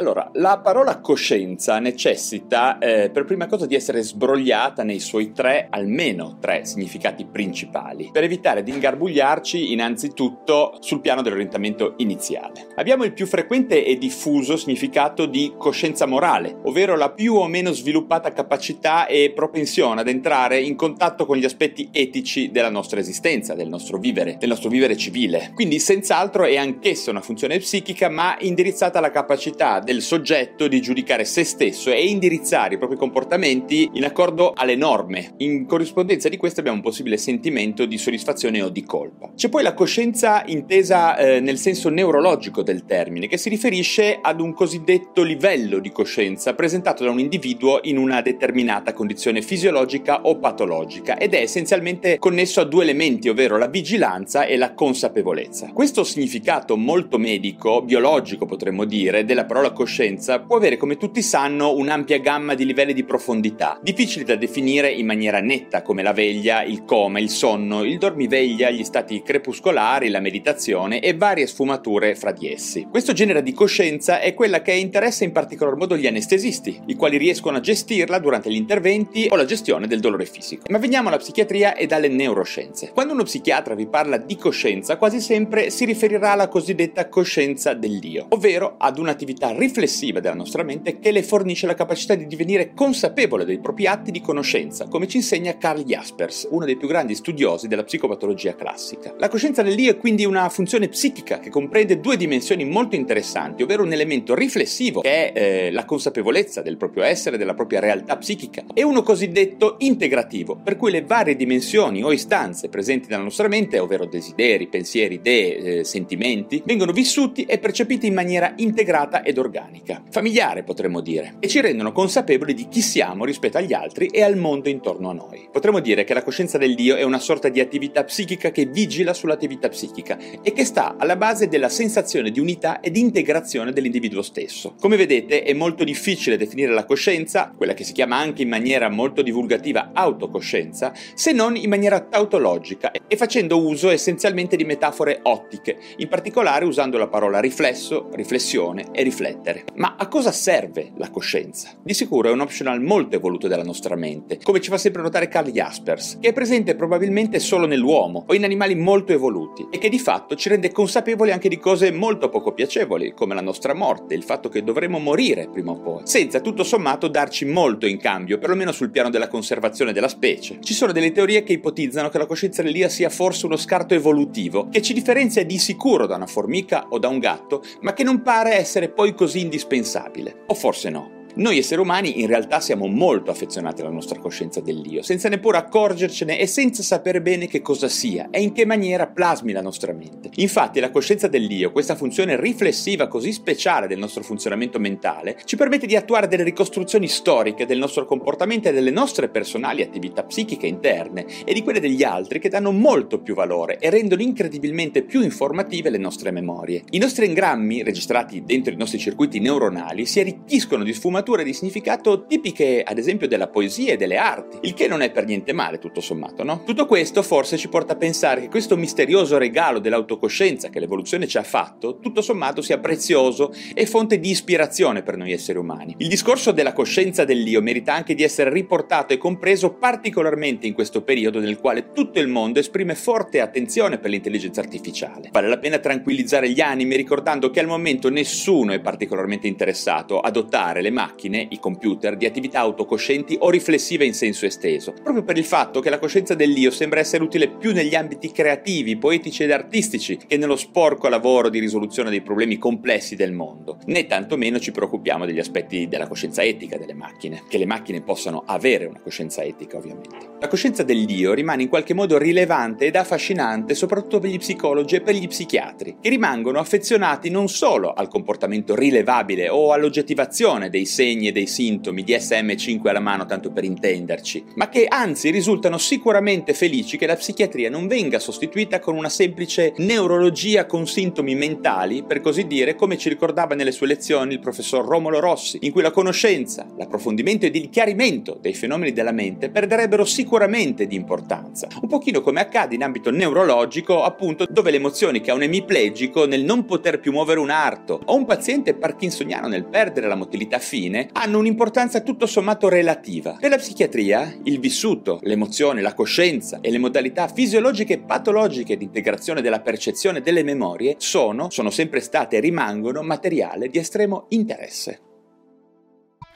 Allora, la parola coscienza necessita eh, per prima cosa di essere sbrogliata nei suoi tre, almeno tre significati principali, per evitare di ingarbugliarci innanzitutto sul piano dell'orientamento iniziale. Abbiamo il più frequente e diffuso significato di coscienza morale, ovvero la più o meno sviluppata capacità e propensione ad entrare in contatto con gli aspetti etici della nostra esistenza, del nostro vivere, del nostro vivere civile. Quindi senz'altro è anch'essa una funzione psichica, ma indirizzata alla capacità del soggetto di giudicare se stesso e indirizzare i propri comportamenti in accordo alle norme. In corrispondenza di questo abbiamo un possibile sentimento di soddisfazione o di colpa. C'è poi la coscienza intesa eh, nel senso neurologico del termine, che si riferisce ad un cosiddetto livello di coscienza presentato da un individuo in una determinata condizione fisiologica o patologica ed è essenzialmente connesso a due elementi, ovvero la vigilanza e la consapevolezza. Questo significato molto medico, biologico potremmo dire, della parola coscienza può avere, come tutti sanno, un'ampia gamma di livelli di profondità, difficili da definire in maniera netta, come la veglia, il coma, il sonno, il dormiveglia, gli stati crepuscolari, la meditazione e varie sfumature fra di essi. Questo genere di coscienza è quella che interessa in particolar modo gli anestesisti, i quali riescono a gestirla durante gli interventi o la gestione del dolore fisico. Ma veniamo alla psichiatria e dalle neuroscienze. Quando uno psichiatra vi parla di coscienza, quasi sempre si riferirà alla cosiddetta coscienza dell'io, ovvero ad un'attività riflessiva riflessiva della nostra mente che le fornisce la capacità di divenire consapevole dei propri atti di conoscenza, come ci insegna Carl Jaspers, uno dei più grandi studiosi della psicopatologia classica. La coscienza dell'io è quindi una funzione psichica che comprende due dimensioni molto interessanti, ovvero un elemento riflessivo, che è eh, la consapevolezza del proprio essere, della propria realtà psichica, e uno cosiddetto integrativo, per cui le varie dimensioni o istanze presenti nella nostra mente, ovvero desideri, pensieri, idee, eh, sentimenti, vengono vissuti e percepiti in maniera integrata ed organica organica, familiare potremmo dire, e ci rendono consapevoli di chi siamo rispetto agli altri e al mondo intorno a noi. Potremmo dire che la coscienza del Dio è una sorta di attività psichica che vigila sull'attività psichica e che sta alla base della sensazione di unità ed integrazione dell'individuo stesso. Come vedete è molto difficile definire la coscienza, quella che si chiama anche in maniera molto divulgativa autocoscienza, se non in maniera tautologica e facendo uso essenzialmente di metafore ottiche, in particolare usando la parola riflesso, riflessione e riflettere riflettere. Ma a cosa serve la coscienza? Di sicuro è un optional molto evoluto della nostra mente, come ci fa sempre notare Carl Jaspers, che è presente probabilmente solo nell'uomo o in animali molto evoluti e che di fatto ci rende consapevoli anche di cose molto poco piacevoli, come la nostra morte, il fatto che dovremo morire prima o poi, senza tutto sommato darci molto in cambio, perlomeno sul piano della conservazione della specie. Ci sono delle teorie che ipotizzano che la coscienza dell'IA sia forse uno scarto evolutivo, che ci differenzia di sicuro da una formica o da un gatto, ma che non pare essere poi così indispensabile. O forse no. Noi esseri umani in realtà siamo molto affezionati alla nostra coscienza dell'io, senza neppure accorgercene e senza sapere bene che cosa sia e in che maniera plasmi la nostra mente. Infatti la coscienza dell'io, questa funzione riflessiva così speciale del nostro funzionamento mentale, ci permette di attuare delle ricostruzioni storiche del nostro comportamento e delle nostre personali attività psichiche interne e di quelle degli altri che danno molto più valore e rendono incredibilmente più informative le nostre memorie. I nostri engrammi, registrati dentro i nostri circuiti neuronali, si arricchiscono di sfumature sfumature di significato tipiche ad esempio della poesia e delle arti, il che non è per niente male tutto sommato, no? Tutto questo forse ci porta a pensare che questo misterioso regalo dell'autocoscienza che l'evoluzione ci ha fatto, tutto sommato sia prezioso e fonte di ispirazione per noi esseri umani. Il discorso della coscienza dell'io merita anche di essere riportato e compreso particolarmente in questo periodo nel quale tutto il mondo esprime forte attenzione per l'intelligenza artificiale. Vale la pena tranquillizzare gli animi ricordando che al momento nessuno è particolarmente interessato a dotare le macchine macchine, i computer, di attività autocoscienti o riflessive in senso esteso, proprio per il fatto che la coscienza dell'io sembra essere utile più negli ambiti creativi, poetici ed artistici che nello sporco lavoro di risoluzione dei problemi complessi del mondo. Né tantomeno ci preoccupiamo degli aspetti della coscienza etica delle macchine, che le macchine possano avere una coscienza etica ovviamente. La coscienza dell'io rimane in qualche modo rilevante ed affascinante soprattutto per gli psicologi e per gli psichiatri, che rimangono affezionati non solo al comportamento rilevabile o all'oggettivazione dei segni e dei sintomi di SM5 alla mano tanto per intenderci, ma che anzi risultano sicuramente felici che la psichiatria non venga sostituita con una semplice neurologia con sintomi mentali, per così dire, come ci ricordava nelle sue lezioni il professor Romolo Rossi, in cui la conoscenza, l'approfondimento ed il chiarimento dei fenomeni della mente perderebbero sicuramente di importanza, un pochino come accade in ambito neurologico, appunto, dove le emozioni che ha un emiplegico nel non poter più muovere un arto. O un paziente parkinsoniano nel perdere la motilità fine hanno un'importanza tutto sommato relativa. Per la psichiatria, il vissuto, l'emozione, la coscienza e le modalità fisiologiche e patologiche di integrazione della percezione delle memorie sono, sono sempre state e rimangono materiale di estremo interesse.